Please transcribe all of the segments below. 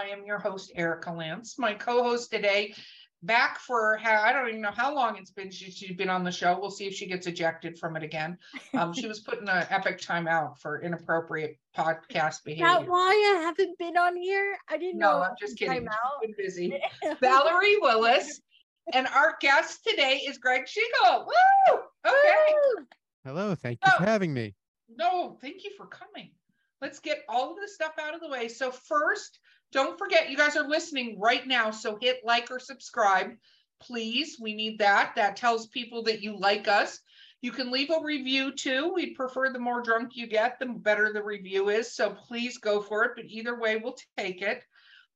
I am your host, Erica Lance. My co host today back for how I don't even know how long it's been she, she's been on the show. We'll see if she gets ejected from it again. Um, she was putting an epic timeout for inappropriate podcast behavior. That why I haven't been on here? I didn't no, know. I'm just kidding. Timeout. She's been busy. Valerie Willis, and our guest today is Greg Schigiel. Woo! Okay. Hello, thank you for Oh. having me. No, thank you for coming. Let's get all of this stuff out of the way. So, first, don't forget you guys are listening right now. So, hit like or subscribe, please. We need that. That tells people that you like us. You can leave a review too. We'd prefer the more drunk you get, the better the review is. So, please go for it. But either way, we'll take it.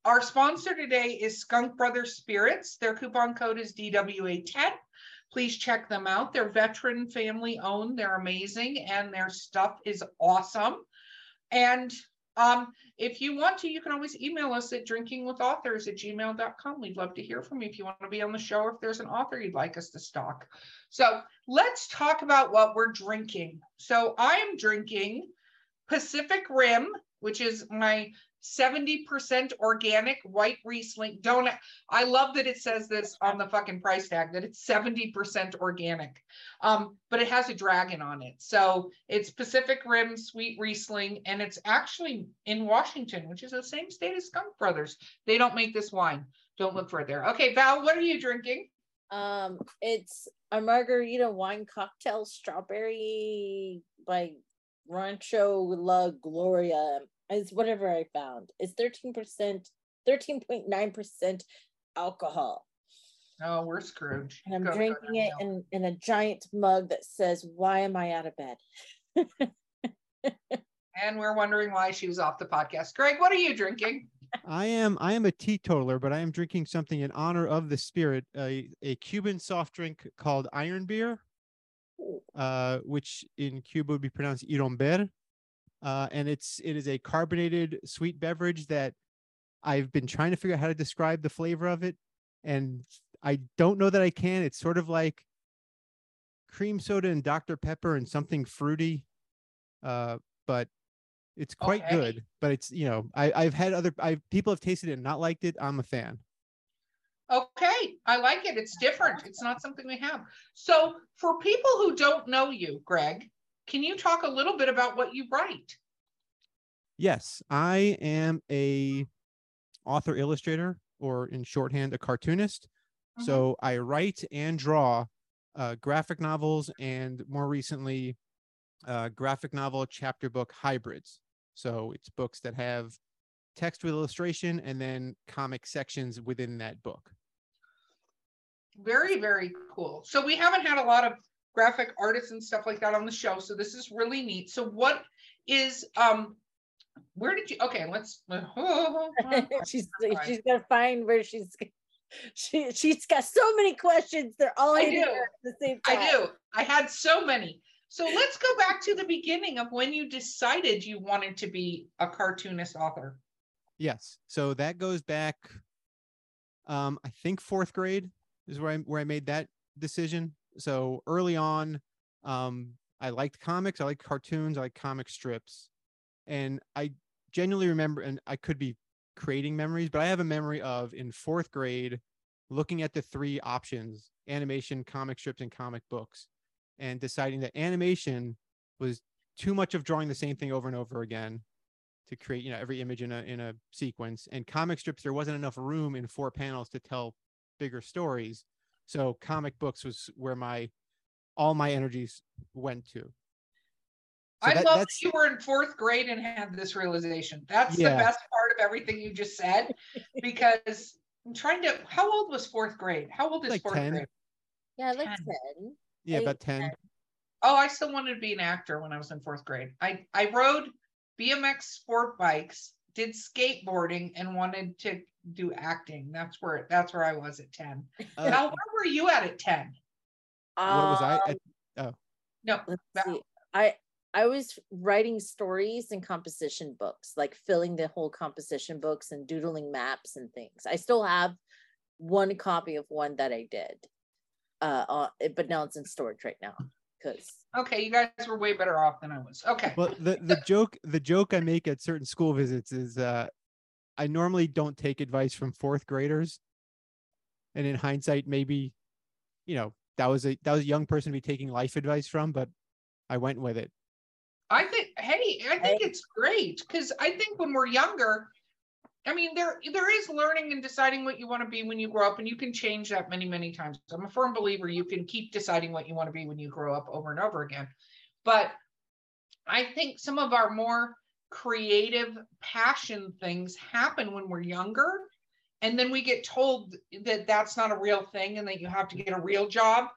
Our sponsor today is Skunk Brothers Spirits. Their coupon code is DWA10 please check them out. They're veteran family owned. They're amazing and their stuff is awesome. And um, if you want to, you can always email us at drinkingwithauthors at gmail.com. We'd love to hear from you if you want to be on the show or if there's an author you'd like us to stock. So let's talk about what we're drinking. So I am drinking Pacific Rim, which is my 70% organic white Riesling. Don't I love that it says this on the fucking price tag that it's 70% organic. Um, but it has a dragon on it. So it's Pacific Rim Sweet Riesling, and it's actually in Washington, which is the same state as Skunk Brothers. They don't make this wine. Don't look for it there. Okay, Val, what are you drinking? Um, it's a margarita wine cocktail, strawberry by Rancho La Gloria. It's whatever I found. It's 13%, 13.9% alcohol. Oh, we're screwed. And I'm Go, go, drinking go, it in, in a giant mug that says, Why am I out of bed? And we're wondering why she was off the podcast. Greg, what are you drinking? I am I am a teetotaler, but I am drinking something in honor of the spirit, a, a Cuban soft drink called Iron Beer, uh, which in Cuba would be pronounced Iromber. Uh, and it's it is a carbonated sweet beverage that I've been trying to figure out how to describe the flavor of it, and I don't know that I can. It's sort of like cream soda and Dr. Pepper and something fruity. Uh, but it's quite Okay. good. But it's you know I I've had other I people have tasted it and not liked it. I'm a fan. Okay, I like it. It's different. It's not something we have. So, for people who don't know you, Greg, can you talk a little bit about what you write? Yes, I am a author illustrator, or in shorthand, a cartoonist. Mhm. So I write and draw uh, graphic novels, and more recently, uh, graphic novel chapter book hybrids. So it's books that have text with illustration and then comic sections within that book. Very, very cool. So, we haven't had a lot of graphic artists and stuff like that on the show. So, this is really neat. So, what is, um, where did you, okay, let's, she's Fine. she's gonna find where she's she she's got so many questions. They're all I hitting do. at the same time. I do. I had so many. So, let's go back to the beginning of when you decided you wanted to be a cartoonist author. Yes. So that goes back um I think 4th grade is where I where I made that decision. So early on um I liked comics, I liked cartoons, I liked comic strips. And I genuinely remember and I could be creating memories, but I have a memory of in 4th grade looking at the three options, animation, comic strips and comic books and deciding that animation was too much of drawing the same thing over and over again to create you know every image in a in a sequence and comic strips there wasn't enough room in four panels to tell bigger stories so comic books was where my all my energies went to So I that- love that you were in fourth grade and had this realization. That's Yeah. the best part of everything you just said because I'm trying to. How old was fourth grade? How old is Like fourth 10. grade? Yeah, like 10. 10. yeah Eight, about 10 ten. Oh, I still wanted to be an actor when I was in fourth grade. I I rode BMX sport bikes did skateboarding and wanted to do acting. That's where that's where I was at 10. Uh, Now, where were you at at 10? what was I? Um, at- No, let's see. I I was writing stories and composition books, like filling the whole composition books and doodling maps and things. I still have one copy of one that I did, uh, uh but now it's in storage right now because okay, you guys were way better off than I was. Okay. well, the the joke the joke I make at certain school visits is uh, I normally don't take advice from fourth graders, and in hindsight, maybe, you know, that was a that was a young person to be taking life advice from, but I went with it. I think, hey, I think it's great because I think when we're younger, I mean, there there is learning and deciding what you want to be when you grow up, and you can change that many, many times. I'm a firm believer you can keep deciding what you want to be when you grow up over and over again. But I think some of our more creative passion things happen when we're younger. And then we get told that that's not a real thing and that you have to get a real job.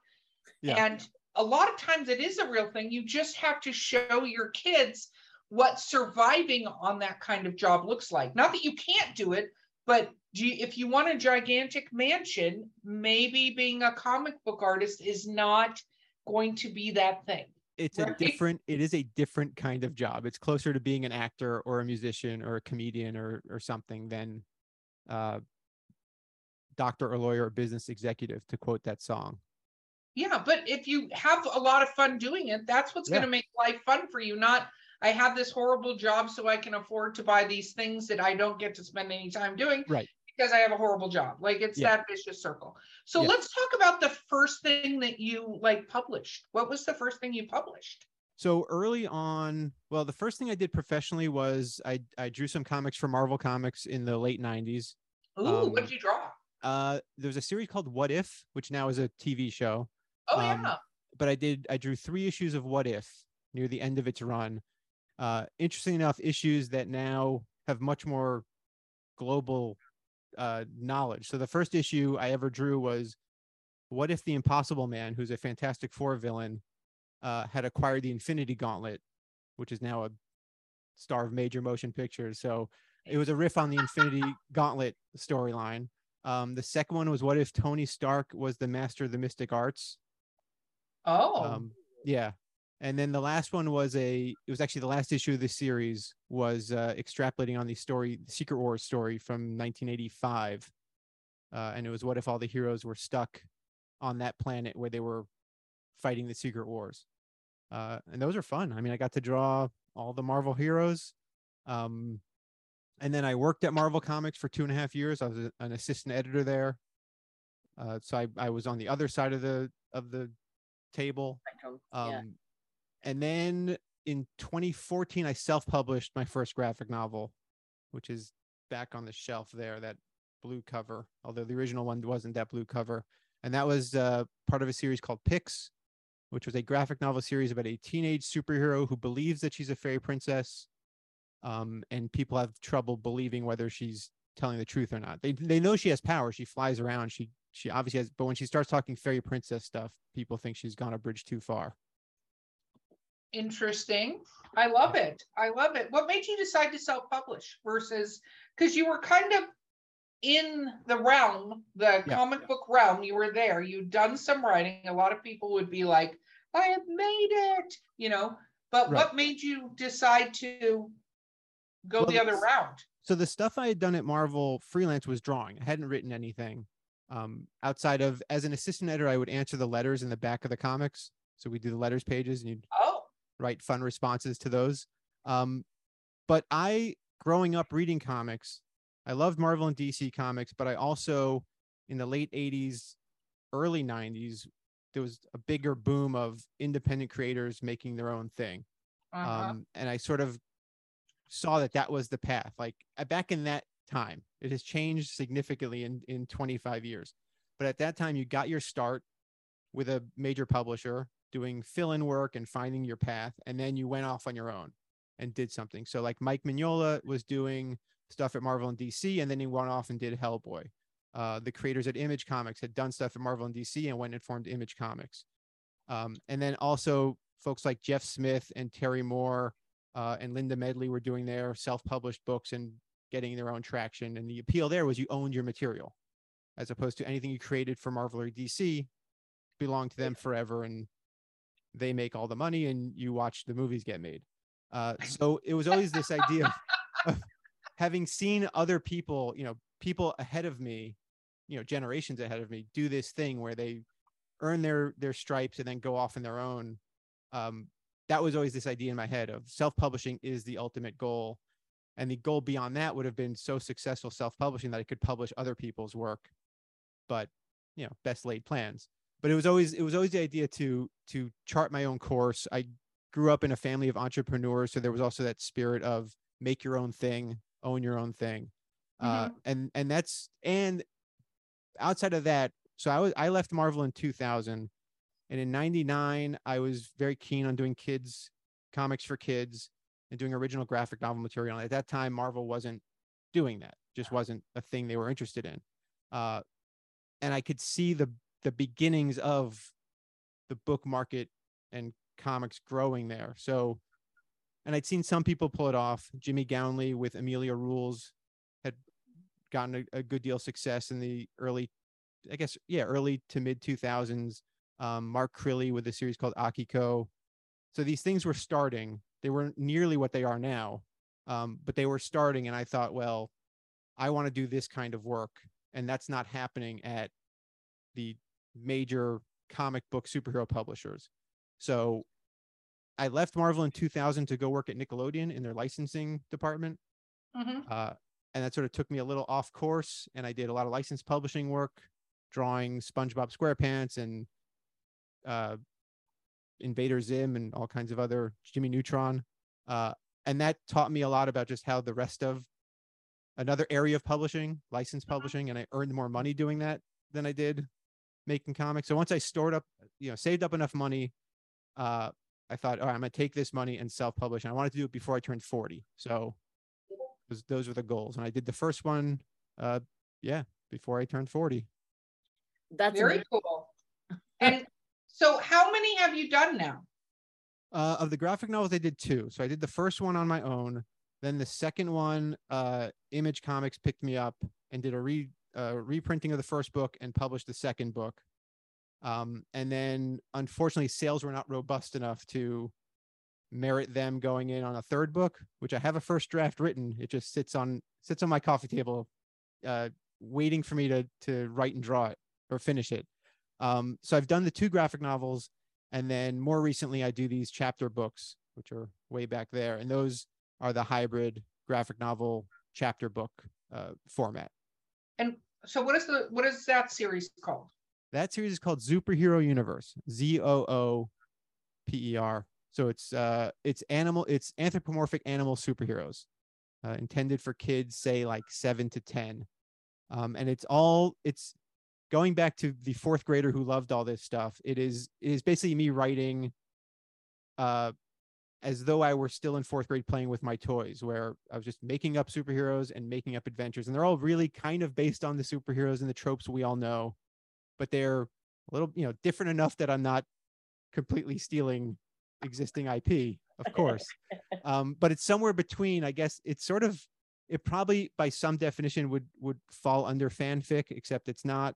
Yeah. And a lot of times it is a real thing. You just have to show your kids what surviving on that kind of job looks like. Not that you can't do it, but do you, if you want a gigantic mansion, maybe being a comic book artist is not going to be that thing. It's a different. It is a different kind of job. It's closer to being an actor or a musician or a comedian or or something than, uh, doctor or lawyer or business executive. To quote that song. Yeah, but if you have a lot of fun doing it, that's what's going to make life fun for you. Not, I have this horrible job so I can afford to buy these things that I don't get to spend any time doing. Right. Because I have a horrible job. Like it's Yeah. that vicious circle. So Yeah. let's talk about the first thing that you like published. What was the first thing you published? So early on, well, the first thing I did professionally was I I drew some comics for Marvel Comics in the late '90s. Ooh, Um, what did you draw? Uh, there was a series called What If, which now is a TV show. Oh um, yeah. But I did I drew three issues of What If near the end of its run. Uh, interesting enough, issues that now have much more global uh, knowledge. So the first issue I ever drew was What if the Impossible Man, who's a Fantastic Four villain, uh, had acquired the Infinity Gauntlet, which is now a star of major motion pictures. So it was a riff on the Infinity Gauntlet storyline. Um, the second one was What if Tony Stark was the master of the mystic arts? Oh. Um, yeah. And then the last one was a, it was actually the last issue of the series was uh, extrapolating on the story, the Secret Wars story from 1985. Uh, and it was what if all the heroes were stuck on that planet where they were fighting the Secret Wars? Uh, and those are fun. I mean, I got to draw all the Marvel heroes. Um, and then I worked at Marvel Comics for two and a half years. I was a- an assistant editor there. Uh, so I, I was on the other side of the of the table. Um, yeah. And then in 2014, I self published my first graphic novel, which is back on the shelf there, that blue cover, although the original one wasn't that blue cover. And that was uh, part of a series called Pix, which was a graphic novel series about a teenage superhero who believes that she's a fairy princess. Um, and people have trouble believing whether she's telling the truth or not. They they know she has power. She flies around. She she obviously has, but when she starts talking fairy princess stuff, people think she's gone a bridge too far. Interesting. I love it. I love it. What made you decide to self-publish versus because you were kind of in the realm, the Yeah. comic book realm, you were there, you'd done some writing. A lot of people would be like, I have made it, you know. But Right. what made you decide to go Well, the other route? so the stuff I had done at Marvel freelance was drawing. I hadn't written anything um, outside of as an assistant editor. I would answer the letters in the back of the comics. So we do the letters pages, and you'd Oh, write fun responses to those. Um, but I, growing up reading comics, I loved Marvel and DC comics, but I also, in the late '80s, early '90s, there was a bigger boom of independent creators making their own thing uh-huh. um, and I sort of saw that that was the path. Like uh, back in that time, it has changed significantly in in 25 years. But at that time, you got your start with a major publisher doing fill-in work and finding your path, and then you went off on your own and did something. So like Mike Mignola was doing stuff at Marvel and DC, and then he went off and did Hellboy. Uh, the creators at Image Comics had done stuff at Marvel and DC and went and formed Image Comics. Um, and then also folks like Jeff Smith and Terry Moore uh, and Linda Medley were doing their self-published books and getting their own traction. And the appeal there was you owned your material, as opposed to anything you created for Marvel or DC belonged to them forever, and they make all the money, and you watch the movies get made. Uh, so it was always this idea of, of having seen other people, you know, people ahead of me, you know, generations ahead of me, do this thing where they earn their their stripes and then go off on their own. Um, that was always this idea in my head of self-publishing is the ultimate goal and the goal beyond that would have been so successful self-publishing that i could publish other people's work but you know best laid plans but it was always it was always the idea to to chart my own course. I grew up in a family of entrepreneurs so there was also that spirit of make your own thing own your own thing. Uh and and that's and outside of that so i was i left marvel in 2000 and in 99 i was very keen on doing kids comics for kids and doing original graphic novel material. And at that time marvel wasn't doing that just wasn't a thing they were interested in. Uh and i could see the the beginnings of the book market and comics growing there. So, and I'd seen some people pull it off. Jimmy Gownley with Amelia Rules had gotten a, a good deal of success in the early, I guess, yeah, early to mid 2000s. Um, Mark Crilley with a series called Akiko. So these things were starting. They weren't nearly what they are now, um, but they were starting. And I thought, well, I want to do this kind of work. And that's not happening at the major comic book superhero publishers. So I left Marvel in 2000 to go work at Nickelodeon in their licensing department. Mhm. Uh, and that sort of took me a little off course. And I did a lot of license publishing work, drawing SpongeBob SquarePants and uh, Invader Zim and all kinds of other Jimmy Neutron. Uh, and that taught me a lot about just how the rest of another area of publishing, license publishing, and I earned more money doing that than I did making comics. So once I stored up, you know, saved up enough money, uh, I thought, all right, I'm gonna take this money and self-publish. And I wanted to do it before I turned 40. So those, those were the goals. And I did the first one, uh, yeah, before I turned 40. That's Very amazing. cool. And so how many have you done now? Uh, of the graphic novels, I did two. So I did the first one on my own. Then the second one, uh, Image Comics picked me up and did a re uh, reprinting of the first book and published the second book. Um, and then unfortunately, sales were not robust enough to merit them going in on a third book, which I have a first draft written. It just sits on sits on my coffee table, uh, waiting for me to to write and draw it or finish it. Um, so I've done the two graphic novels, and then more recently I do these chapter books, which are way back there, and those are the hybrid graphic novel chapter book uh, format. And so what is the what is that series called? That series is called Zooperhero Universe. Z O O P E R. So it's uh it's animal it's anthropomorphic animal superheroes, uh, intended for kids, say like seven to ten, um, and it's all it's going back to the fourth grader who loved all this stuff. It is it is basically me writing, uh, as though I were still in fourth grade playing with my toys, where I was just making up superheroes and making up adventures, and they're all really kind of based on the superheroes and the tropes we all know, but they're a little you know different enough that I'm not completely stealing existing IP, of course. um, but it's somewhere between. I guess it's sort of it probably by some definition would would fall under fanfic, except it's not.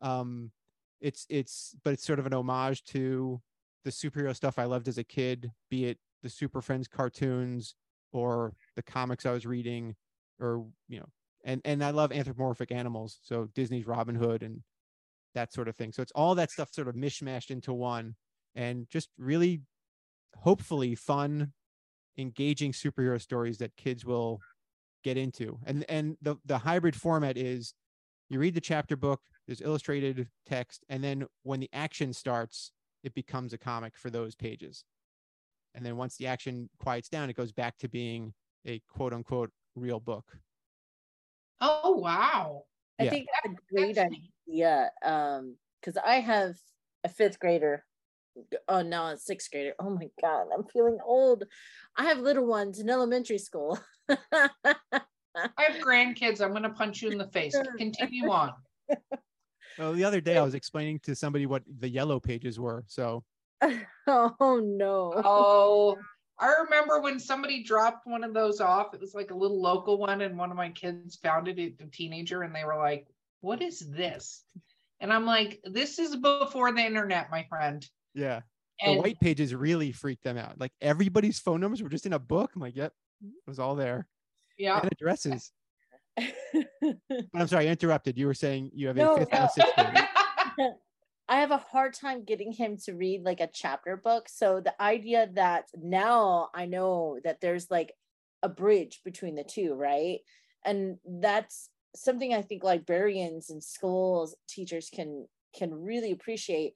Um, it's it's but it's sort of an homage to the superhero stuff I loved as a kid, be it the Super Friends cartoons or the comics I was reading, or you know, and and I love anthropomorphic animals, so Disney's Robin Hood and that sort of thing. So it's all that stuff sort of mishmashed into one, and just really, hopefully, fun, engaging superhero stories that kids will get into. And and the the hybrid format is you read the chapter book, there's illustrated text, and then when the action starts, it becomes a comic for those pages. And then once the action quiets down, it goes back to being a quote unquote real book. Oh wow. I Yeah. think that's a great That's neat. idea. Um, because I have a fifth grader. Oh no, a sixth grader. Oh my god, I'm feeling old. I have little ones in elementary school. I have grandkids. I'm gonna punch you in the face. Continue on. Well, the other day I was explaining to somebody what the yellow pages were. So oh no. Oh, I remember when somebody dropped one of those off. It was like a little local one, and one of my kids found it, a teenager, and they were like, "What is this?" And I'm like, "This is before the internet, my friend." Yeah. And the white pages really freaked them out. Like everybody's phone numbers were just in a book. I'm like, yep, it was all there. yeah, And addresses. But I'm sorry, I interrupted. You were saying you have a No. fifth and a sixth grade. I have a hard time getting him to read like a chapter book. So the idea that now I know that there's like a bridge between the two, right? And that's something I think librarians and schools teachers can can really appreciate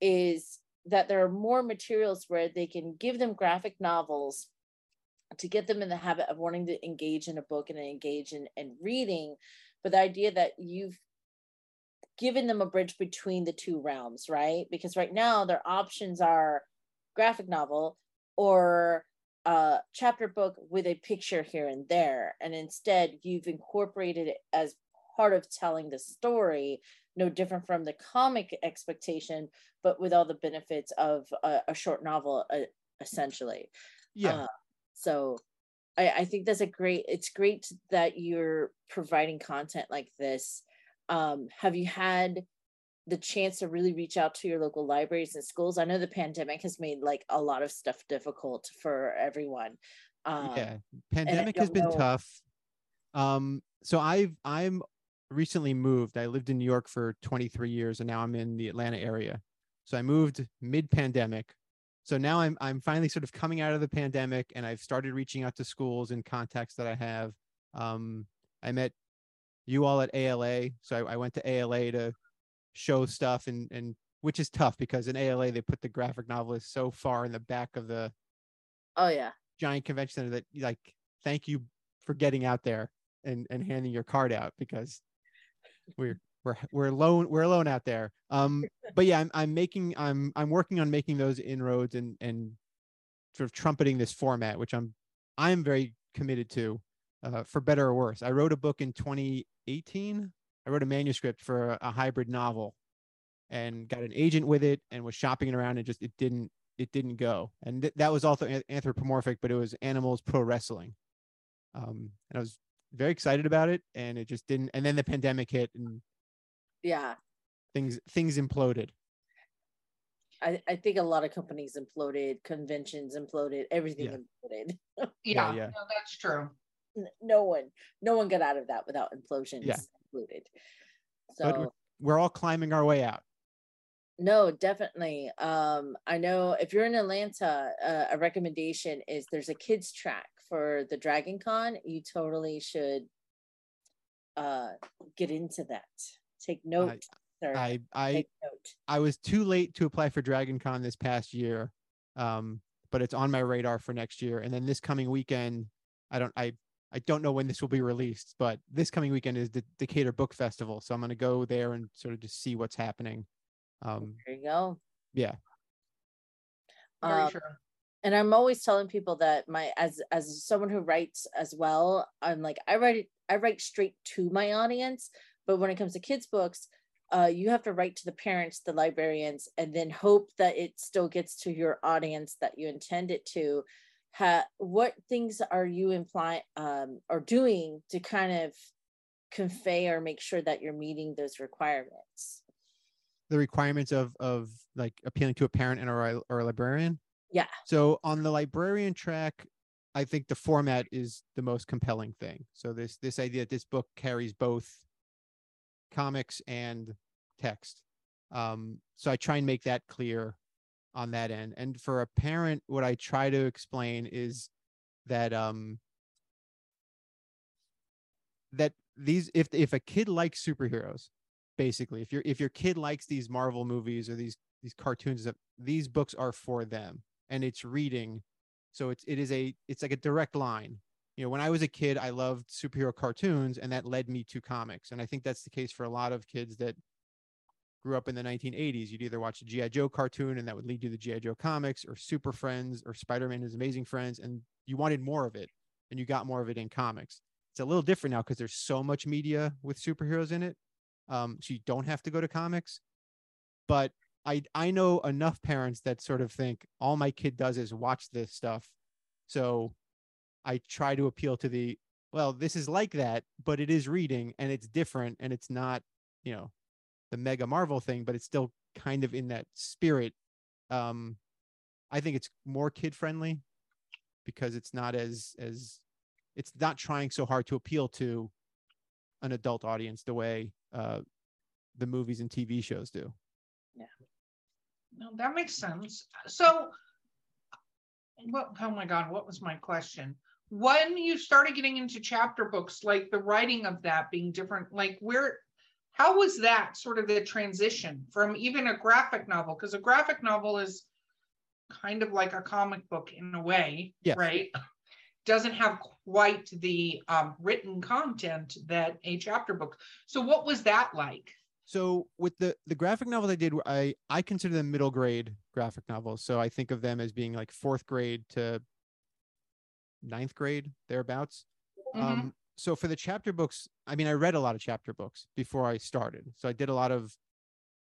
is that there are more materials where they can give them graphic novels to get them in the habit of wanting to engage in a book and engage in, in reading but the idea that you've given them a bridge between the two realms right? Because right now their options are graphic novel or a chapter book with a picture here and there. And instead you've incorporated it as part of telling the story no different from the comic expectation but with all the benefits of a, a short novel uh, essentially. Yeah. uh, so I, I think that's a great it's great that you're providing content like this um, have you had the chance to really reach out to your local libraries and schools i know the pandemic has made like a lot of stuff difficult for everyone um, yeah. Pandemic has been know- tough. Um, so I've I'm recently moved. I lived in New York for 23 years and now I'm in the Atlanta area. So I moved mid-pandemic. So now I'm I'm finally sort of coming out of the pandemic and I've started reaching out to schools and contacts that I have. Um, I met you all at ALA. So I, I went to ALA to show stuff and and which is tough because in ALA they put the graphic novelist so far in the back of the oh yeah. giant convention center that like thank you for getting out there and and handing your card out because we're we're we're alone we're alone out there. Um but yeah i'm i'm making i'm i'm working on making those inroads and and sort of trumpeting this format which i'm i'm very committed to uh, for better or worse. I wrote a book in 2018 i wrote a manuscript for a, a hybrid novel and got an agent with it and was shopping it around and just it didn't it didn't go and th- that was also anthropomorphic but it was animals pro wrestling um and i was very excited about it and it just didn't and then the pandemic hit and yeah things things imploded I, I think a lot of companies imploded conventions imploded everything Yeah. imploded yeah, yeah. No, that's true. No one no one got out of that without implosions Yeah. included But so we're all climbing our way out No, definitely. Um, I know if you're in Atlanta, uh, a recommendation is there's a kids track for the Dragon Con. You totally should uh get into that. Take note, sir. i i i was too late to apply for dragon con this past year um but it's on my radar for next year and then this coming weekend i don't i i don't know when this will be released but this coming weekend is the decatur book festival so i'm going to go there and sort of just see what's happening um There you go. yeah Very Um, true. and I'm always telling people that my as as someone who writes as well, I'm like I write I write straight to my audience, but when it comes to kids books, uh, you have to write to the parents, the librarians, and then hope that it still gets to your audience that you intend it to. Ha- what things are you implying um, or doing to kind of convey or make sure that you're meeting those requirements? the requirements of of like appealing to a parent and or a, or a librarian Yeah. so on the librarian track i think the format is the most compelling thing so this this idea that this book carries both comics and text um so i try and make that clear on that end and for a parent what i try to explain is that um that these if if a kid likes superheroes basically if your if your kid likes these marvel movies or these these cartoons that these books are for them and it's reading so it's it is a it's like a direct line. You know when i was a kid i loved superhero cartoons and that led me to comics and i think that's the case for a lot of kids that grew up in the 1980s you'd either watch a gi joe cartoon and that would lead you to the gi joe comics or super friends or spider-man and his amazing friends and you wanted more of it and you got more of it in comics. It's a little different now because there's so much media with superheroes in it um, so you don't have to go to comics. But I I know enough parents that sort of think all my kid does is watch this stuff, So I try to appeal to the well, this is like that, but it is reading and it's different and it's not, you know, the mega Marvel thing, but it's still kind of in that spirit. Um, I think it's more kid friendly because it's not as as it's not trying so hard to appeal to an adult audience the way uh, the movies and TV shows do. Yeah, no, that makes sense. So, what, oh my God, what was my question? When you started getting into chapter books, like the writing of that being different, like where, how was that sort of the transition from even a graphic novel? Because a graphic novel is kind of like a comic book in a way, Yes. right? Doesn't have quite the um, written content that a chapter book. So, what was that like? So with the the graphic novels I did, I I consider them middle grade graphic novels. So I think of them as being like fourth grade to ninth grade thereabouts. Mhm. Um, so for the chapter books, I mean, I read a lot of chapter books before I started. So I did a lot of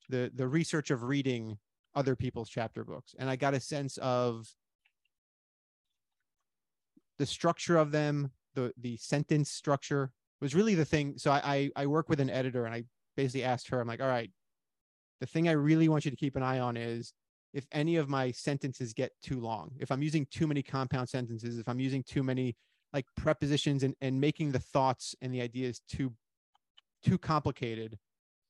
the the research of reading other people's chapter books, and I got a sense of the structure of them, the the sentence structure was really the thing. So I I, I work with an editor, and I basically asked her, I'm like, all right, the thing I really want you to keep an eye on is if any of my sentences get too long, if I'm using too many compound sentences, if I'm using too many like prepositions and, and making the thoughts and the ideas too too complicated.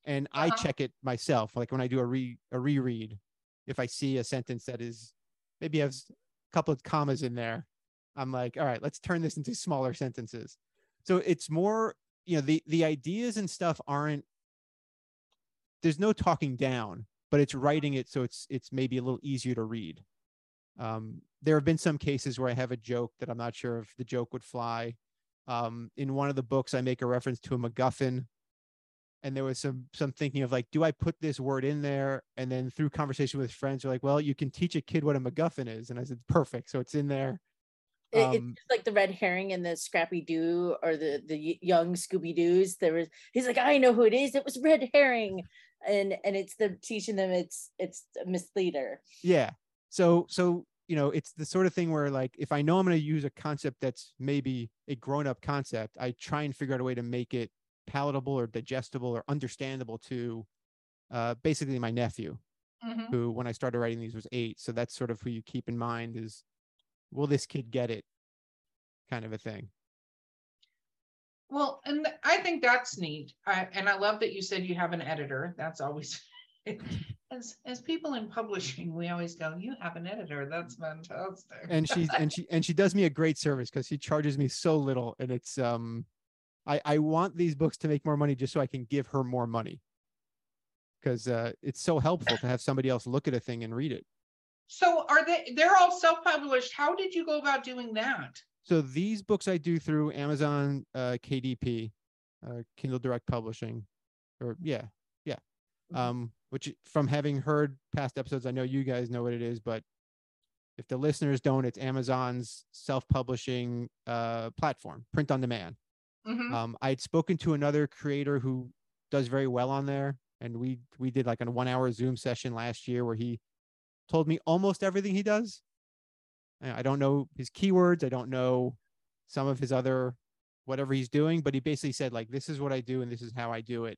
And I Uh-huh. check it myself, like when I do a re a reread, if I see a sentence that is maybe has a couple of commas in there, I'm like, all right, let's turn this into smaller sentences. So it's more, you know, the the ideas and stuff aren't there's no talking down, but it's writing it so it's it's maybe a little easier to read. Um, there have been some cases where I have a joke that I'm not sure if the joke would fly. Um, in one of the books, I make a reference to a MacGuffin, and there was some some thinking of like, do I put this word in there? And then through conversation with friends, they're like, well, you can teach a kid what a MacGuffin is, and I said, perfect, so it's in there. Um, it's just like the red herring and the Scrappy Doo or the the young Scooby Doo's. There was he's like, I know who it is. It was red herring, and and it's the teaching them it's it's a misleader. yeah so so you know it's the sort of thing where like if i know i'm going to use a concept that's maybe a grown-up concept i try and figure out a way to make it palatable or digestible or understandable to uh, basically my nephew Mhm. who when i started writing these was eight so that's sort of who you keep in mind is will this kid get it kind of a thing Well, and I think that's neat. I, and I love that you said you have an editor. That's always, as, as people in publishing, we always go, you have an editor. That's fantastic. and she and she and she does me a great service because she charges me so little and it's um i i want these books to make more money just so i can give her more money because uh it's so helpful to have somebody else look at a thing and read it So are they, they're all self-published. How did you go about doing that? so these books i do through amazon uh kdp uh kindle direct publishing or yeah. Um which from having heard past episodes i know you guys know what it is but if the listeners don't it's amazon's self-publishing uh platform print on demand Mhm. Um, I had spoken to another creator who does very well on there, and we we did like a one hour Zoom session last year where he told me almost everything he does. I I don't know his keywords. I don't know some of his other whatever he's doing, but he basically said like this is what I do and this is how I do it.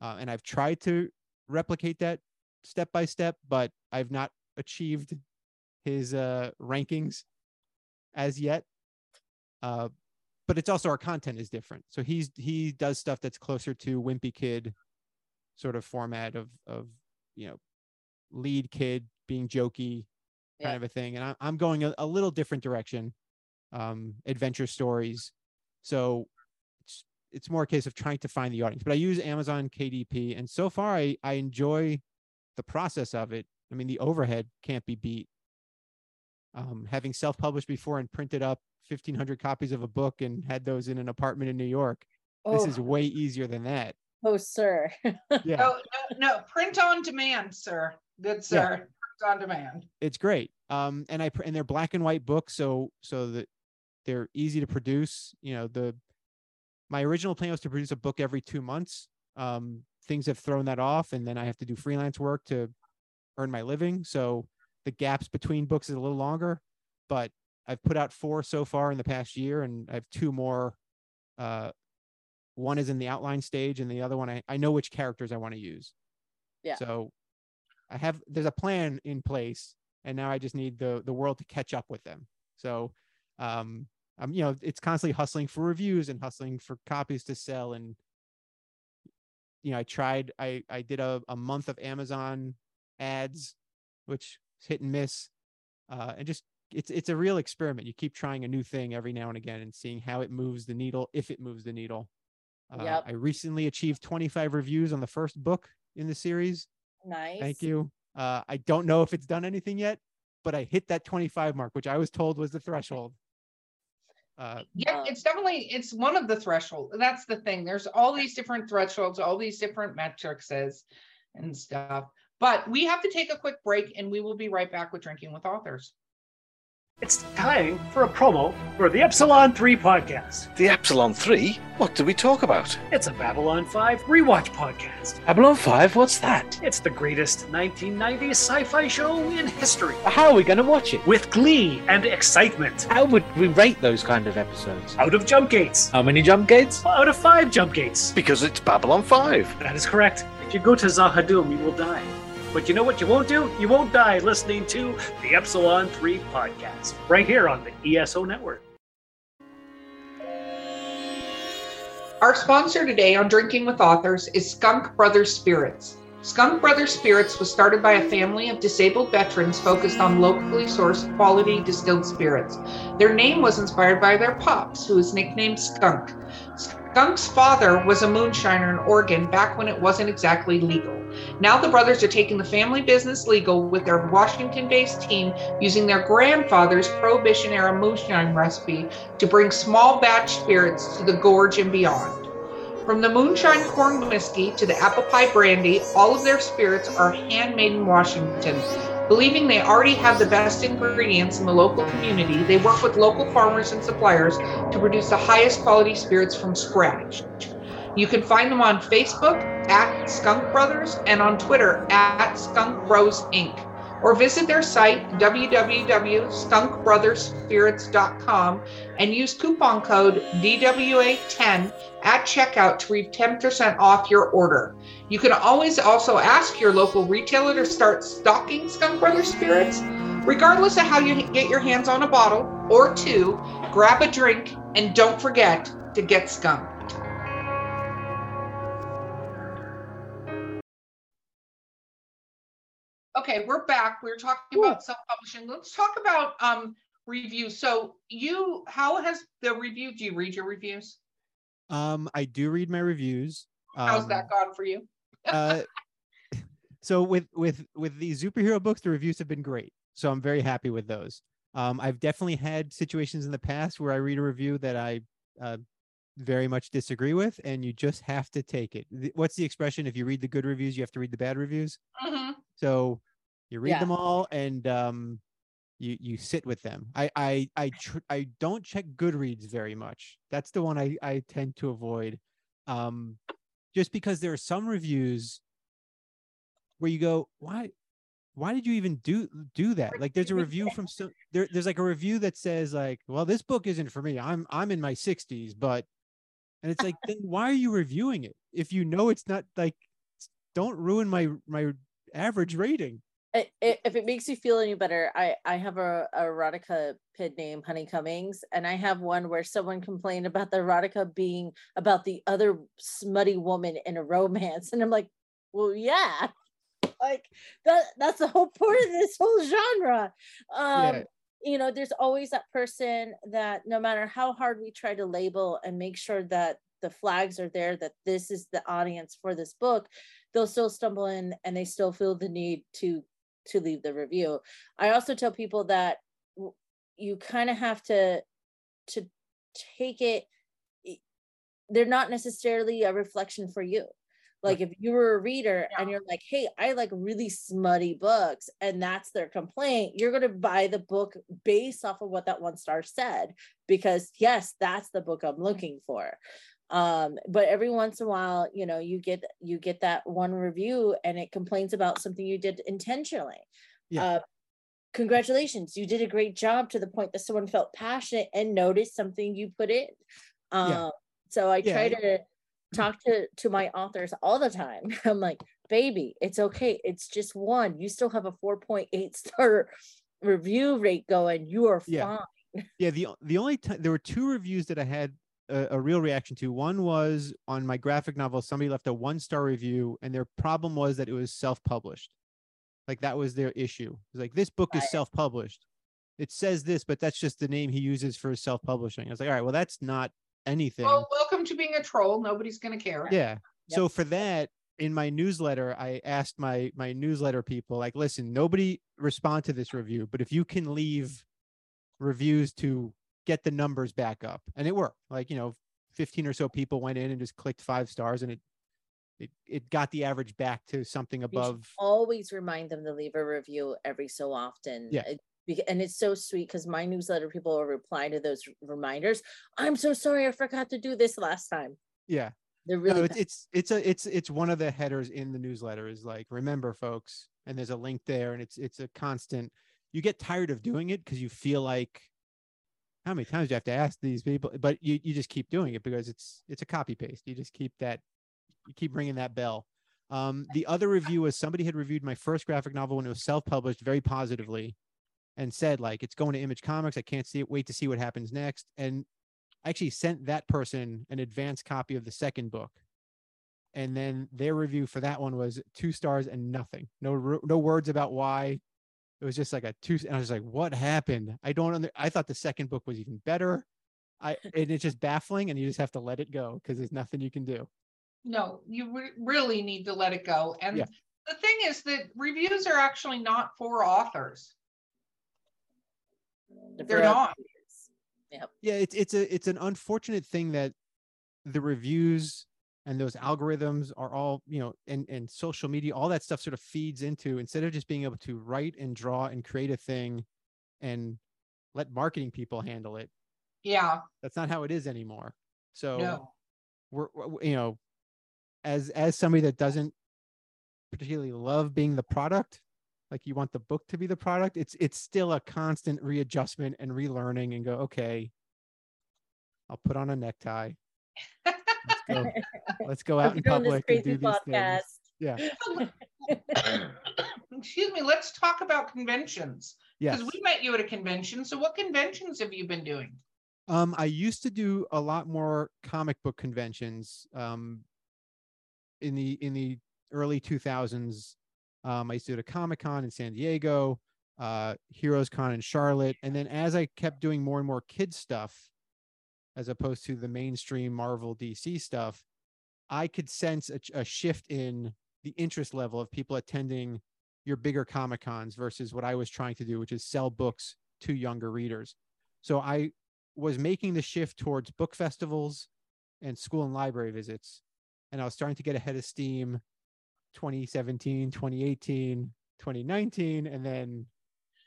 Uh, and I've tried to replicate that step by step, but I've not achieved his uh, rankings as yet. Uh, but it's also our content is different. So he's he does stuff that's closer to Wimpy Kid sort of format of of you know lead kid being jokey kind Yeah. of a thing, and I, I'm going a, a little different direction, um, adventure stories. So it's it's more a case of trying to find the audience. But I use Amazon KDP, and so far I I enjoy the process of it. I mean, the overhead can't be beat. Um, having self-published before and printed up 1,500 copies of a book and had those in an apartment in New York, Oh, this is way easier than that. oh, sir. Yeah, No, no, no, print on demand, sir. Good sir. Print on demand. it's great. Um, and I and they're black and white books, so so that they're easy to produce. You know, the my original plan was to produce a book every two months. Um, things have thrown that off, and then I have to do freelance work to earn my living. So the gaps between books is a little longer, but I've put out four so far in the past year, and I have two more. Uh, one is in the outline stage, and the other one I, I know which characters I want to use. Yeah. So I have there's a plan in place, and now I just need the the world to catch up with them. So um, I'm you know it's constantly hustling for reviews and hustling for copies to sell, and you know I tried I I did a a month of Amazon ads, which hit and miss, uh, and just it's it's a real experiment. You keep trying a new thing every now and again and seeing how it moves the needle, if it moves the needle. Uh, Yep. I recently achieved 25 reviews on the first book in the series. Nice. Thank you. Uh, I don't know if it's done anything yet, but I hit that 25 mark, which I was told was the threshold. Uh, Yeah, Uh, it's definitely it's one of the threshold. That's the thing. There's all these different thresholds, all these different metrics and stuff. But we have to take a quick break and we will be right back with drinking with authors. It's time for a promo for the Epsilon 3 podcast. The Epsilon 3? What do we talk about? It's a Babylon 5 rewatch podcast. Babylon 5? What's that? It's the greatest 1990s sci fi show in history. How are we going to watch it? With glee and excitement. How would we rate those kind of episodes? Out of jump gates. How many jump gates? Out of five jump gates. Because it's Babylon 5. That is correct. If you go to Z'ha'dum, you will die. But you know what you won't do? You won't die listening to the Epsilon 3 podcast. Right here on the ESO network. Our sponsor today on Drinking with Authors is Skunk Brothers Spirits. Skunk Brothers Spirits was started by a family of disabled veterans focused on locally sourced quality distilled spirits. Their name was inspired by their pops, who was nicknamed Skunk. Skunk's father was a moonshiner in Oregon back when it wasn't exactly legal. Now the brothers are taking the family business legal with their Washington based team using their grandfather's Prohibition era moonshine recipe to bring small batch spirits to the gorge and beyond. From the moonshine corn whiskey to the apple pie brandy, all of their spirits are handmade in Washington. Believing they already have the best ingredients in the local community, they work with local farmers and suppliers to produce the highest quality spirits from scratch. You can find them on Facebook at Skunk Brothers and on Twitter at Skunk Bros Inc. Or visit their site www.skunkbrotherspirits.com and use coupon code DWA10 at checkout to reap 10% off your order. You can always also ask your local retailer to start stocking Skunk Brothers spirits. Regardless of how you get your hands on a bottle or two, grab a drink and don't forget to get skunked. Okay, we're back. We are talking about self-publishing. Let's talk about um reviews. So you how has the review do you read your reviews? um, I do read my reviews. How's Um, that gone for you? Uh, so with with with the superhero books, the reviews have been great. So I'm very happy with those. Um, I've definitely had situations in the past where I read a review that I uh, very much disagree with, and you just have to take it. What's the expression? If you read the good reviews, you have to read the bad reviews. Mhm. So you read Yeah. them all, and um, you you sit with them. I I I tr- I don't check Goodreads very much. That's the one I I tend to avoid, um, just because there are some reviews where you go, why why did you even do do that? Like there's a review from some there, there's like a review that says like, well, this book isn't for me. I'm I'm in my 60s, but and it's like then why are you reviewing it if you know it's not like don't ruin my my average rating. If it makes you feel any better, I I have a, a erotica pid named Honey Cummings, and I have one where someone complained about the erotica being about the other smutty woman in a romance, and I'm like, well, yeah, like that that's the whole point of this whole genre. Um, Yeah. you know, there's always that person that no matter how hard we try to label and make sure that the flags are there that this is the audience for this book, they'll still stumble in and they still feel the need to to leave the review. I also tell people that you kind of have to to take it they're not necessarily a reflection for you. Like if you were a reader and you're like, "Hey, I like really smutty books," and that's their complaint, you're going to buy the book based off of what that one star said because yes, that's the book I'm looking for um but every once in a while you know you get you get that one review and it complains about something you did intentionally Yeah. uh, congratulations, you did a great job to the point that someone felt passionate and noticed something you put in. Um, Yeah. So I Yeah, try it- to talk to to my authors all the time. I'm like, baby, it's okay. It's just one. You still have a 4.8 star review rate going. You are Yeah. fine. Yeah, the the only time there were two reviews that I had a, a real reaction to. One was on my graphic novel. Somebody left a one star review, and their problem was that it was self published. Like that was their issue. It's like this book is self published. It says this, but that's just the name he uses for self publishing. I was like, all right, well, that's not anything. Well, welcome to being a troll. Nobody's going to care. yeah. So for that, in my newsletter, I asked my my newsletter people, like, listen, nobody respond to this review, but if you can leave reviews to get the numbers back up, and it worked. Like, you know, 15 or so people went in and just clicked five stars and it it it got the average back to something You above always remind them to leave a review every so often. Yeah. It- and it's so sweet because my newsletter people will reply to those reminders. I'm so sorry, I forgot to do this last time. yeah. They're No, really it's, it's it's a it's it's one of the headers in the newsletter is like remember folks and there's a link there and it's it's a constant you get tired of doing it because you feel like how many times do you have to ask these people? But you, you just keep doing it because it's it's a copy paste you just keep that you keep ringing that bell. Um the other review was somebody had reviewed my first graphic novel when it was self-published very positively and said like it's going to image comics. I can't see it. Wait to see what happens next. And I actually sent that person an advanced copy of the second book. And then their review for that one was two stars and nothing. No no words about why it was just like a two and i was like what happened i don't under, i thought the second book was even better i and it's just baffling and you just have to let it go because there's nothing you can do No, you re- really need to let it go. And Yeah. the thing is that reviews are actually not for authors. They're not. yeah it's it's a it's an unfortunate thing that the reviews and those algorithms are all you know and and social media all that stuff sort of feeds into instead of just being able to write and draw and create a thing and let marketing people handle it Yeah, that's not how it is anymore. So no. we're, we're- you know as as somebody that doesn't particularly love being the product like you want the book to be the product it's it's still a constant readjustment and relearning and go okay i'll put on a necktie let's go let's go out in We're doing this public and crazy do these podcast. things yeah Excuse me, let's talk about conventions. yes Because we met you at a convention. So what conventions have you been doing? Um, I used to do a lot more comic book conventions. Um, in the in the early 2000s, um, I used to do a Comic Con in San Diego, uh, Heroes Con in Charlotte, and then as I kept doing more and more kids stuff, as opposed to the mainstream Marvel DC stuff, I could sense a, a shift in the interest level of people attending your bigger Comic Cons versus what I was trying to do, which is sell books to younger readers. So I was making the shift towards book festivals and school and library visits. And I was starting to get ahead of steam 2017, 2018, 2019. And then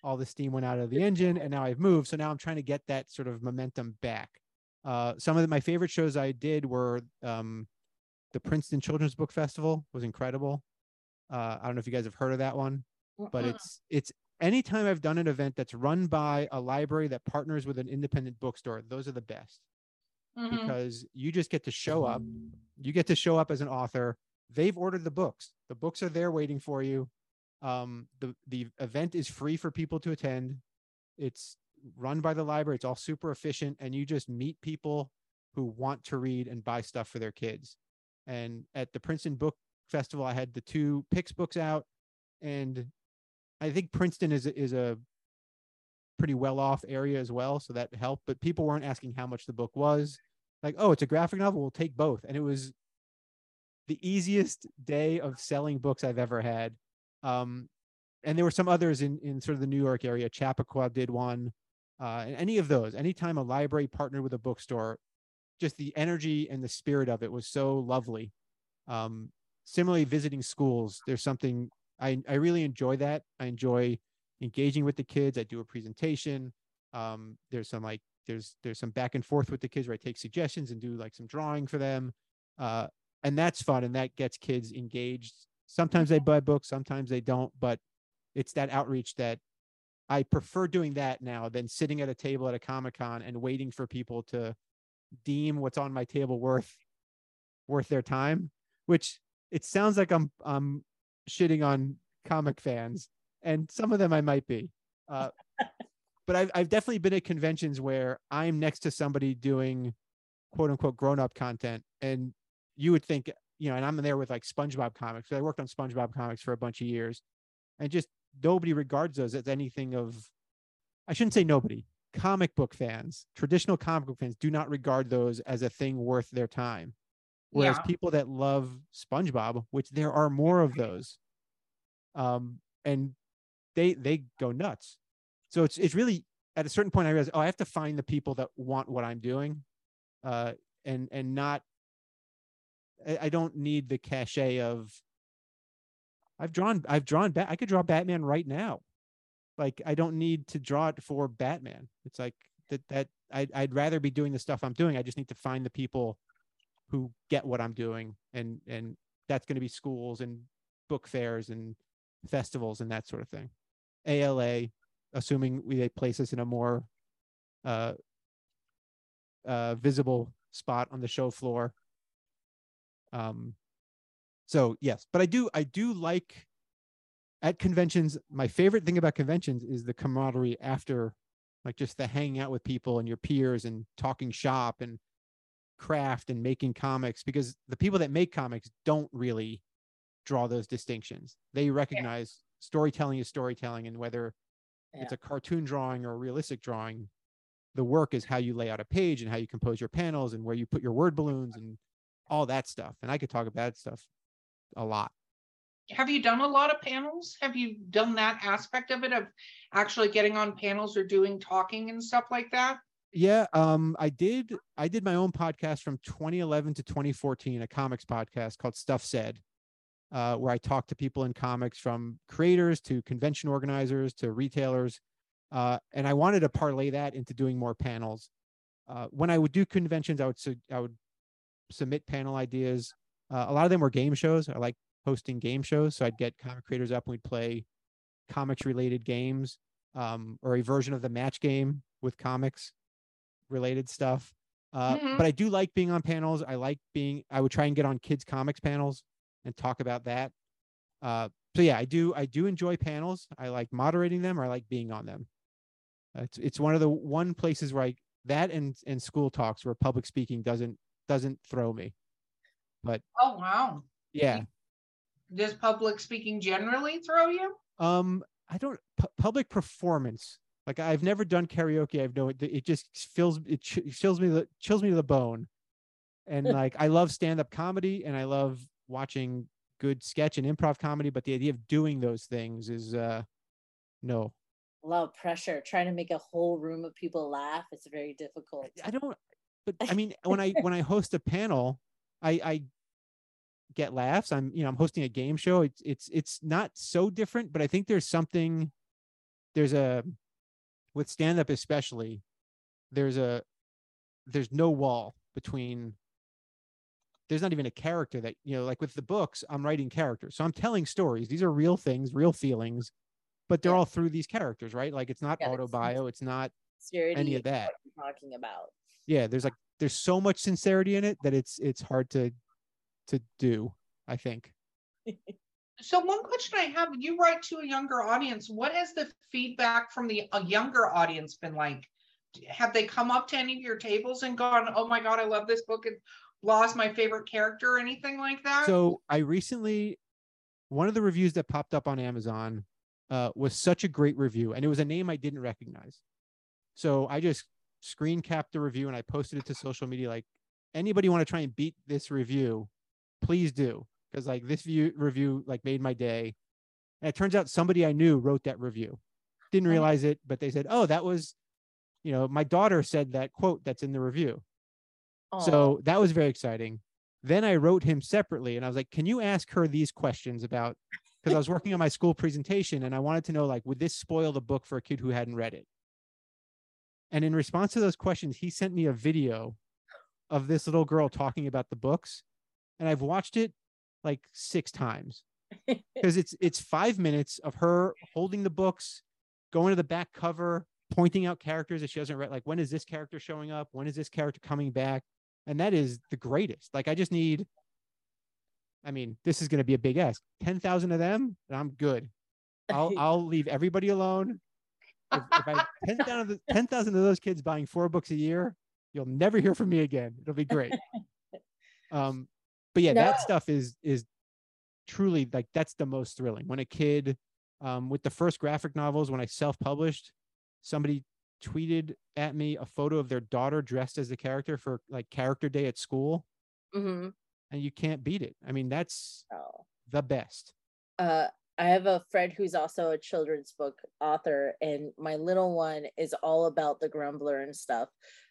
all the steam went out of the engine and now I've moved. So now I'm trying to get that sort of momentum back. Uh, some of the, my favorite shows I did were um, the Princeton Children's Book Festival was incredible. Uh, I don't know if you guys have heard of that one but Mm-mm. it's it's anytime I've done an event that's run by a library that partners with an independent bookstore, those are the best Mhm. because you just get to show up. You get to show up as an author. They've ordered the books. The books are there waiting for you. Um, the the event is free for people to attend. It's run by the library. It's all super efficient, and you just meet people who want to read and buy stuff for their kids. And at the Princeton Book Festival, I had the two Pix books out, and I think Princeton is is a pretty well off area as well, so that helped. But people weren't asking how much the book was. Like, oh, it's a graphic novel. We'll take both, and it was the easiest day of selling books I've ever had. Um, and there were some others in in sort of the New York area. Chappaqua did one. Uh, and any of those, anytime a library partnered with a bookstore, just the energy and the spirit of it was so lovely. Um, similarly, visiting schools, there's something I, I really enjoy that. I enjoy engaging with the kids. I do a presentation. Um, there's some like there's there's some back and forth with the kids where I take suggestions and do like some drawing for them. Uh, and that's fun and that gets kids engaged. Sometimes they buy books, sometimes they don't, but it's that outreach that I prefer doing that now than sitting at a table at a Comic Con and waiting for people to deem what's on my table worth worth their time. Which it sounds like I'm I'm shitting on comic fans, and some of them I might be. Uh, but I've I've definitely been at conventions where I'm next to somebody doing quote unquote grown up content, and you would think you know, and I'm there with like SpongeBob comics. I worked on SpongeBob comics for a bunch of years, and just nobody regards those as anything of. I shouldn't say nobody. Comic book fans, traditional comic book fans, do not regard those as a thing worth their time. Whereas Yeah. people that love SpongeBob, which there are more of those, um, and they they go nuts. So it's it's really at a certain point I realized, oh, I have to find the people that want what I'm doing, uh, and and not. I, I don't need the cachet of. I've drawn. I've drawn. Bat. I could draw Batman right now. Like I don't need to draw it for Batman. It's like that. That I'd, I'd rather be doing the stuff I'm doing. I just need to find the people who get what I'm doing, and and that's going to be schools and book fairs and festivals and that sort of thing. ALA, assuming we they place us in a more uh, uh, visible spot on the show floor. Um, so yes, but I do I do like at conventions. My favorite thing about conventions is the camaraderie after, like just the hanging out with people and your peers and talking shop and craft and making comics because the people that make comics don't really draw those distinctions. They recognize storytelling is storytelling, and whether it's a cartoon drawing or a realistic drawing, the work is how you lay out a page and how you compose your panels and where you put your word balloons and all that stuff. And I could talk about that stuff a lot. Have you done a lot of panels? Have you done that aspect of it of actually getting on panels or doing talking and stuff like that? Yeah, um, I did. I did my own podcast from 2011 to 2014, a comics podcast called Stuff Said, uh, where I talked to people in comics from creators to convention organizers to retailers, uh, and I wanted to parlay that into doing more panels. Uh, when I would do conventions, I would su- I would submit panel ideas. Uh, a lot of them were game shows. I like hosting game shows, so I'd get comic creators up and we'd play comics related games um, or a version of the match game with comics related stuff. Uh, Mhm. But I do like being on panels. I like being. I would try and get on kids comics panels and talk about that. Uh, so yeah, I do. I do enjoy panels. I like moderating them, or I like being on them. Uh, It's it's one of the one places where I that and and school talks where public speaking doesn't doesn't throw me. But oh, wow. Yeah. Does public speaking generally throw you? Um, I don't pu- public performance. Like I've never done karaoke. I've no. It, it just feels it ch- chills me the chills me to the bone. And like I love stand up comedy and I love watching good sketch and improv comedy, but the idea of doing those things is uh no. A lot of pressure trying to make a whole room of people laugh. It's very difficult. I don't. But I mean, when I when I host a panel, I I get laughs. I'm you know I'm hosting a game show. It's it's it's not so different, but I think there's something. There's a with stand up especially. There's a there's no wall between. There's not even a character that you know like with the books. I'm writing characters, so I'm telling stories. These are real things, real feelings, but they're Yeah. all through these characters, right? Like it's not Yeah, it's- autobio. It's not any of that. talking about. yeah there's like there's so much sincerity in it that it's it's hard to to do i think So one question I have, you write to a younger audience. What has the feedback from the a younger audience been like? Have they come up to any of your tables and gone, "Oh my god, I love this book and lost my favorite character" or anything like that? so i recently one of the reviews that popped up on amazon uh, was such a great review and it was a name i didn't recognize so i just screen capped the review and i posted it to social media like anybody want to try and beat this review please do because like this view review like made my day and it turns out somebody i knew wrote that review didn't Oh. realize it but they said oh that was you know my daughter said that quote that's in the review Aw. So that was very exciting. Then I wrote him separately and I was like, can you ask her these questions about because I was working on my school presentation and I wanted to know like, would this spoil the book for a kid who hadn't read it? And in response to those questions, he sent me a video of this little girl talking about the books. And I've watched it like six times because it's it's five minutes of her holding the books going to the back cover, pointing out characters that she doesn't read. Like, when is this character showing up? When is this character coming back? And that is the greatest. Like, I just need, I mean, this is going to be a big ask. 10,000 of them, and I'm good. I'll, I'll leave everybody alone. If, if I 10,000 of, the- 10,000 of those kids buying four books a year, you'll never hear from me again. It'll be great. Um, but yeah, that stuff is, is truly like, that's the most thrilling when a kid, um, with the first graphic novels, when I self-published, somebody tweeted at me a photo of their daughter dressed as the character for like character day at school Mhm. and you can't beat it. I mean, that's Oh. the best. uh I have a friend who's also a children's book author, and my little one is all about the Grumbler and stuff.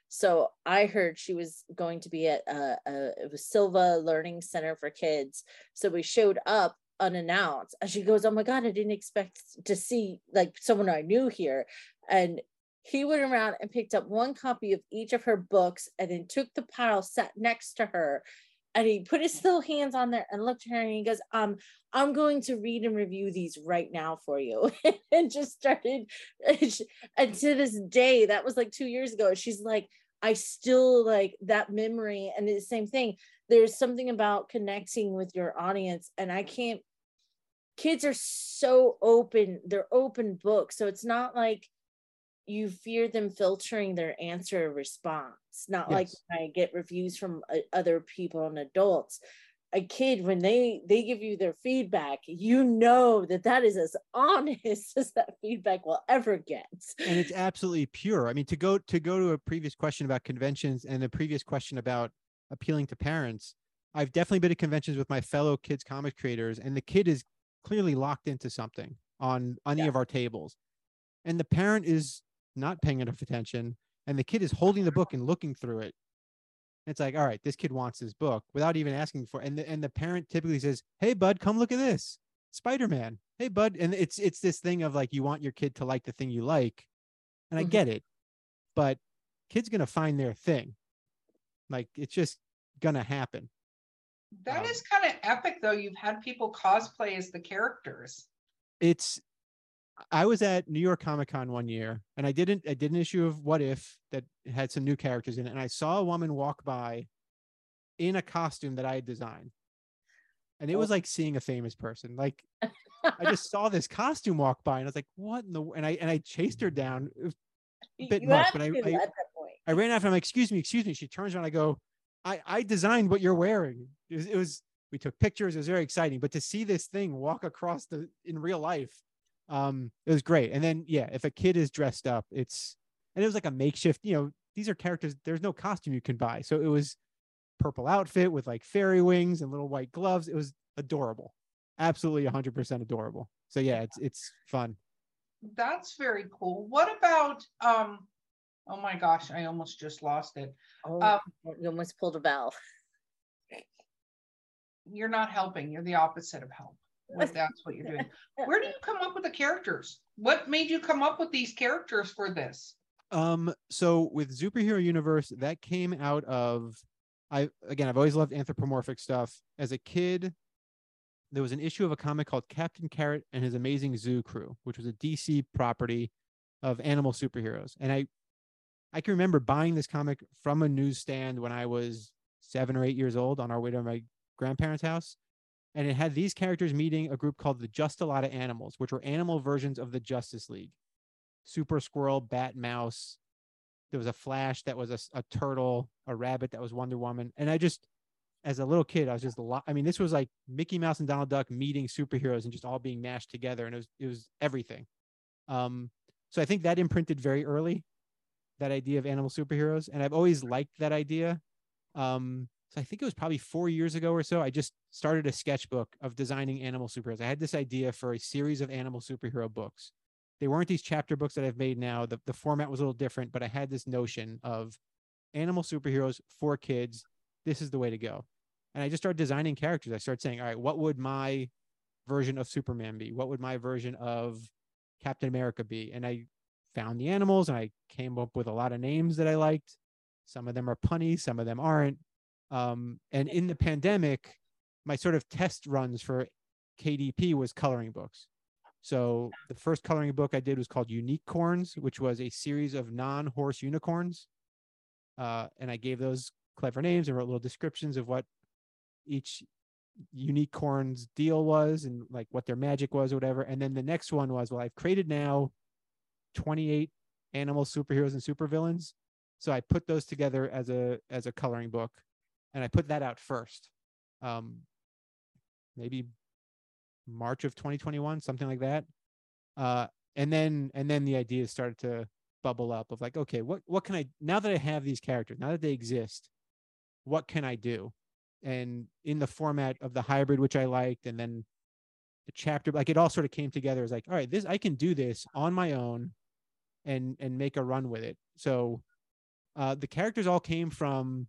So I heard she was going to be at a, a Sylvan Learning Center for Kids. So we showed up unannounced, and she goes, "Oh my god, I didn't expect to see like someone I knew here." And he went around and picked up one copy of each of her books, and then took the pile, sat next to her, and he put his little hands on there and looked at her, and he goes, "Um." I'm going to read and review these right now for you. and just started. And, and to this day, that was like two years ago. She's like, I still like that memory. And the same thing. There's something about connecting with your audience. And I can't, kids are so open. They're open books. So it's not like you fear them filtering their answer or response. Not like Yes. when I get reviews from uh, other people and adults a kid when they they give you their feedback you know that that is as honest as that feedback will ever get and it's absolutely pure. I mean, to go to go to a previous question about conventions and a previous question about appealing to parents, I've definitely been to conventions with my fellow kids comic creators, and the kid is clearly locked into something on any Yeah. of our tables, and the parent is not paying enough attention, and the kid is holding the book and looking through it. It's like, all right, this kid wants this book without even asking for, and the, and the parent typically says, "Hey, bud, come look at this, Spider Man. Hey, bud," and it's it's this thing of like you want your kid to like the thing you like, and I Mhm. get it, but kids gonna find their thing. Like it's just gonna happen. That Um, is kind of epic, though. You've had people cosplay as the characters. It's. I was at New York Comic Con one year, and I didn't. I did an issue of What If that had some new characters in it, and I saw a woman walk by in a costume that I had designed, and it was oh. like seeing a famous person. Like I just saw this costume walk by, and I was like, "What in the?" And I and I chased her down. It was a bit you much, but I, I at that point I ran after. I'm like, excuse me, excuse me. She turns around. I go, I, I designed what you're wearing. It was, it was, we took pictures. It was very exciting. But to see this thing walk across the in real life, um, it was great. And then yeah, if a kid is dressed up, it's and it was like a makeshift. You know, these are characters. There's no costume you can buy, so it was purple outfit with like fairy wings and little white gloves. It was adorable, absolutely 100% adorable. So yeah, it's it's fun. That's very cool. What about um? Oh my gosh, I almost just lost it. oh, Um, you almost pulled a bell. You're not helping. You're the opposite of help. What that's what you're doing. Where do you come up with the characters? What made you come up with these characters for this? Um, so with Zooperhero Universe, that came out of I again, I've always loved anthropomorphic stuff. As a kid, there was an issue of a comic called Captain Carrot and His Amazing Zoo Crew, which was a DC property of animal superheroes. And I I can remember buying this comic from a newsstand when I was seven or eight years old on our way to my grandparents' house. And it had these characters meeting a group called the Just a Lot of Animals, which were animal versions of the Justice League. Super Squirrel, Bat Mouse. There was a Flash that was a turtle, a rabbit that was Wonder Woman. And I just, as a little kid, I was just, lo- I mean, this was like Mickey Mouse and Donald Duck meeting superheroes and just all being mashed together. And it was, it was everything. Um, so I think that imprinted very early, that idea of animal superheroes. And I've always liked that idea. Um, so I think it was probably four years ago or so. I just started a sketchbook of designing animal superheroes. I had this idea for a series of animal superhero books they weren't these chapter books that I've made now. The, the format was a little different, but I had this notion of animal superheroes for kids. This is the way to go. And I just started designing characters. I started saying, all right, what would my version of Superman be? What would my version of Captain America be? And I found the animals and I came up with a lot of names that I liked. Some of them are punny, some of them aren't. Um, and in the pandemic, my sort of test runs for KDP was coloring books So the first coloring book I did was called Unique Corns, which was a series of non-horse unicorns. Uh, and I gave those clever names and wrote little descriptions of what each unique corns deal was and like what their magic was or whatever. And then the next one was, well, I've created now 28 animal superheroes and supervillains. So I put those together as a as a coloring book and I put that out first. Um maybe March of 2021, something like that. Uh and then and then the ideas started to bubble up of like, okay, what what can I now that I have these characters, now that they exist, what can I do? And in the format of the hybrid, which I liked, and then the chapter, like it all sort of came together as like, all right, this I can do this on my own and and make a run with it. So uh the characters all came from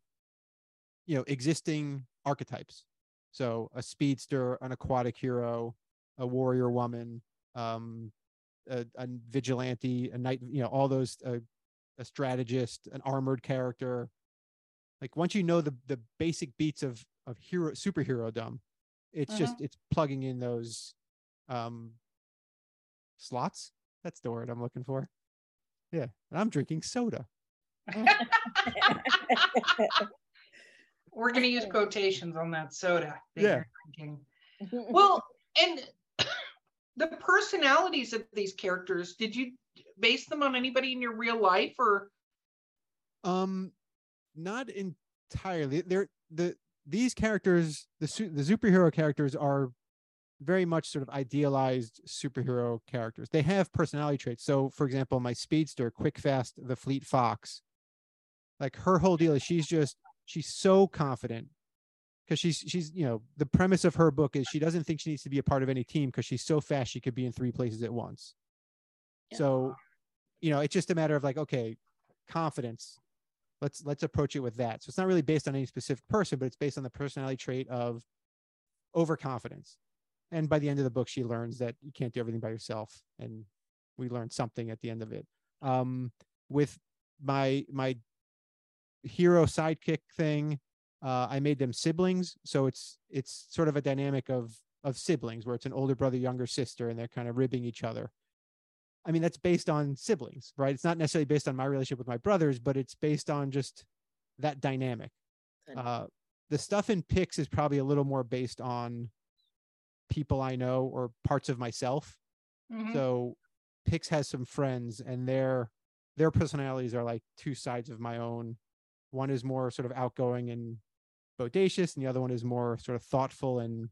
you know existing archetypes. So a speedster, an aquatic hero, a warrior woman, um, a, a vigilante, a knight, you know, all those, uh, a strategist, an armored character. Like once you know the the basic beats of of hero superhero dumb, it's just it's plugging in those um slots. That's the word I'm looking for. Yeah, and I'm drinking soda. We're going to use quotations on that soda that Yeah. you're drinking. Well, and the personalities of these characters, did you base them on anybody in your real life or? Um, not entirely. They're the these characters, the su- the superhero characters are very much sort of idealized superhero characters. They have personality traits. So, for example, my speedster, Quick Fast, the Fleet Fox, like her whole deal is she's just she's so confident because she's she's you know the premise of her book is she doesn't think she needs to be a part of any team because she's so fast she could be in three places at once. So, you know, it's just a matter of like, okay, confidence. Let's let's approach it with that. So it's not really based on any specific person, but it's based on the personality trait of overconfidence. And by the end of the book, she learns that you can't do everything by yourself, and we learned something at the end of it. Um, with my my hero sidekick thing, uh, I made them siblings, so it's it's sort of a dynamic of of siblings where it's an older brother, younger sister, and they're kind of ribbing each other. I mean, that's based on siblings, right? It's not necessarily based on my relationship with my brothers, but it's based on just that dynamic. Uh, the stuff in Pix is probably a little more based on people I know or parts of myself. Mhm. So Pix has some friends and their their personalities are like two sides of my own. One is more sort of outgoing and bodacious, and the other one is more sort of thoughtful and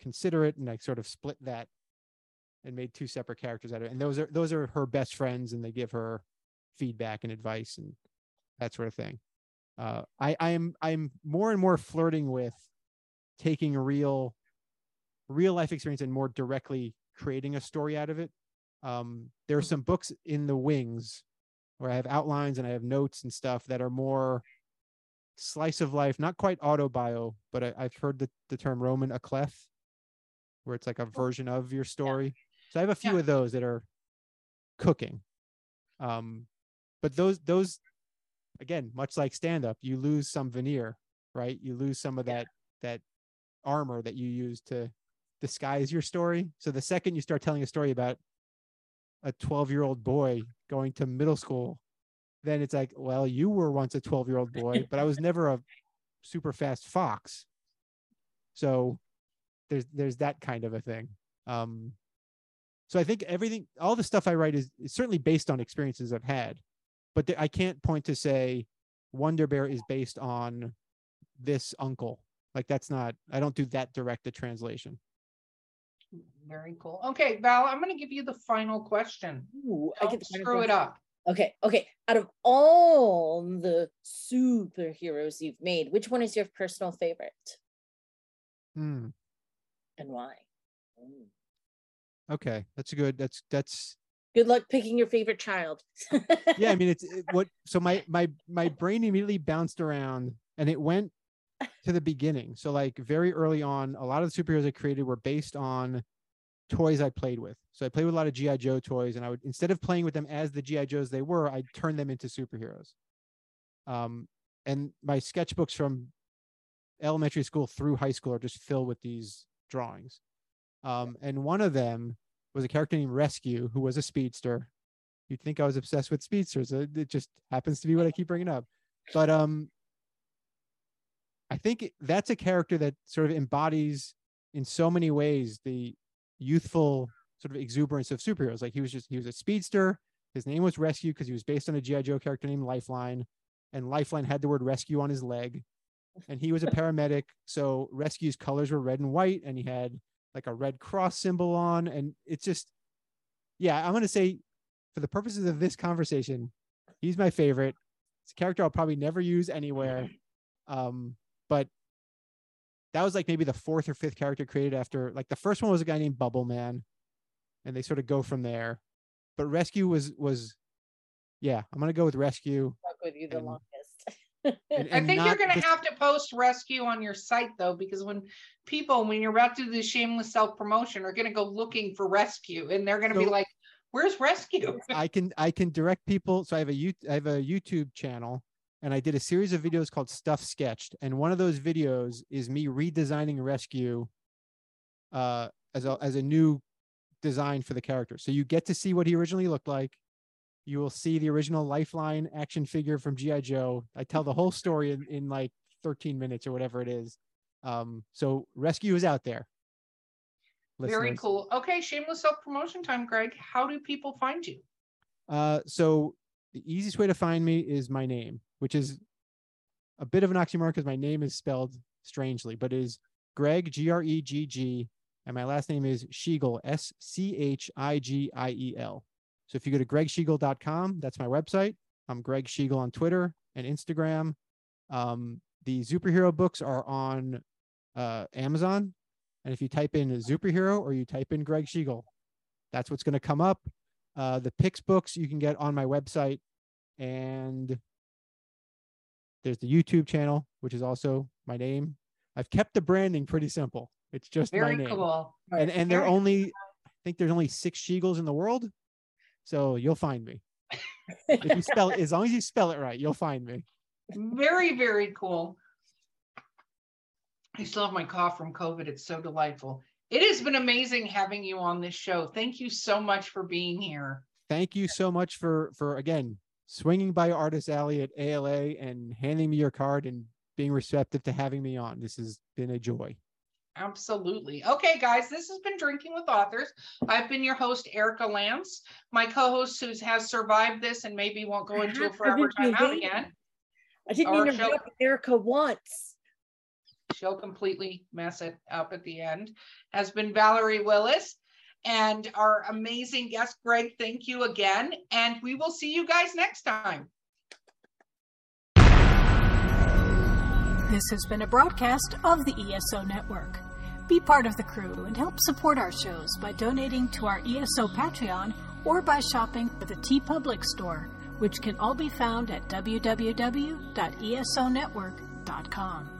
considerate. And I sort of split that and made two separate characters out of it. And those are those are her best friends, and they give her feedback and advice and that sort of thing. Uh, I I am I'm more and more flirting with taking a real real life experience and more directly creating a story out of it. Um, there are some books in the wings where I have outlines and I have notes and stuff that are more slice of life, not quite autobio, but I, I've heard the, the term Roman à clef, where it's like a version of your story. So I have a few Yeah. of those that are cooking. Um, but those those again, much like stand up, you lose some veneer, right? You lose some of that that armor that you use to disguise your story. So the second you start telling a story about a 12 year old boy going to middle school, then it's like, well, you were once a 12 year old boy, but I was never a super fast fox. So there's there's that kind of a thing. Um, so I think everything, all the stuff I write is, is certainly based on experiences I've had, but th- I can't point to say Wonder Bear is based on this uncle. Like that's not. I don't do that direct translation. Very cool. Okay, Val, I'm going to give you the final question. Ooh, I Don't get the final screw it up. Okay, okay. Out of all the superheroes you've made, which one is your personal favorite Hmm. and why? Mm. Okay, that's a good. That's that's Good luck picking your favorite child. yeah. I mean, it's it, what. So my my my brain immediately bounced around, and it went to the beginning. So like very early on, a lot of the superheroes I created were based on toys I played with. So I played with a lot of GI Joe toys, and I would instead of playing with them as the GI Joes they were, I'd turn them into superheroes. Um, and my sketchbooks from elementary school through high school are just filled with these drawings. Um, and one of them was a character named Rescue who was a speedster. You'd think I was obsessed with speedsters. It it just happens to be what I keep bringing up. But um, I think that's a character that sort of embodies in so many ways the youthful sort of exuberance of superheroes. Like he was just he was a speedster. His name was Rescue because he was based on a GI Joe character named Lifeline, and Lifeline had the word rescue on his leg, and he was a paramedic. So Rescue's colors were red and white, and he had like a red cross symbol on, and it's just yeah. I'm gonna say for the purposes of this conversation, he's my favorite. It's a character I'll probably never use anywhere. Um, but that was like maybe the fourth or fifth character created after like the first one was a guy named Bubble Man, and they sort of go from there. But Rescue was was yeah, I'm gonna go with Rescue. Stuck with you the And- longest. And, I think you're going to the- have to post rescue on your site though, because when people, when you're about to do the shameless self promotion, are going to go looking for rescue and they're going to be like, where's rescue? I can I can direct people. So I have a you I have a YouTube channel, and I did a series of videos called Stuff Sketched, and one of those videos is me redesigning Rescue, uh, as a as a new design for the character. So you get to see what he originally looked like. You will see the original Lifeline action figure from GI Joe. I tell the whole story in, in like 13 minutes or whatever it is. Um, so Rescue is out there. Very cool. Okay, shameless self promotion time, Greg. How do people find you? Uh, so the easiest way to find me is my name, which is a bit of an oxymoron because my name is spelled strangely, but it is Greg G R E G G, and my last name is Schigiel S C H I G I E L. So if you go to gregschigiel.com, that's my website. I'm Greg Schigiel on Twitter and Instagram. Um, the Zooperhero books are on uh, Amazon, and if you type in Zooperhero or you type in Greg Schigiel, that's what's going to come up. Uh, the Pix books you can get on my website, and there's the YouTube channel, which is also my name. I've kept the branding pretty simple. It's just Very my name, cool. and and they're only, I think there's only six Schigiels in the world, so you'll find me if you spell as long as you spell it right, you'll find me. Very, very cool. I still have my cough from COVID. It's so delightful. It has been amazing having you on this show. Thank you so much for being here. Thank you so much for for again swinging by Artist Alley at ALA and handing me your card and being receptive to having me on. This has been a joy. Absolutely. Okay, guys, this has been Drinking with Authors. I've been your host, Erica Lance. My co-host who has survived this and maybe won't go into a forever did you timeout again. I didn't Our even show- Erica once. She'll completely mess it up at the end. Has been Valerie Willis and our amazing guest, Greg. Thank you again. And we will see you guys next time. This has been a broadcast of the ESO Network. Be part of the crew and help support our shows by donating to our ESO Patreon or by shopping at the TeePublic store, which can all be found at www.esonetwork.com.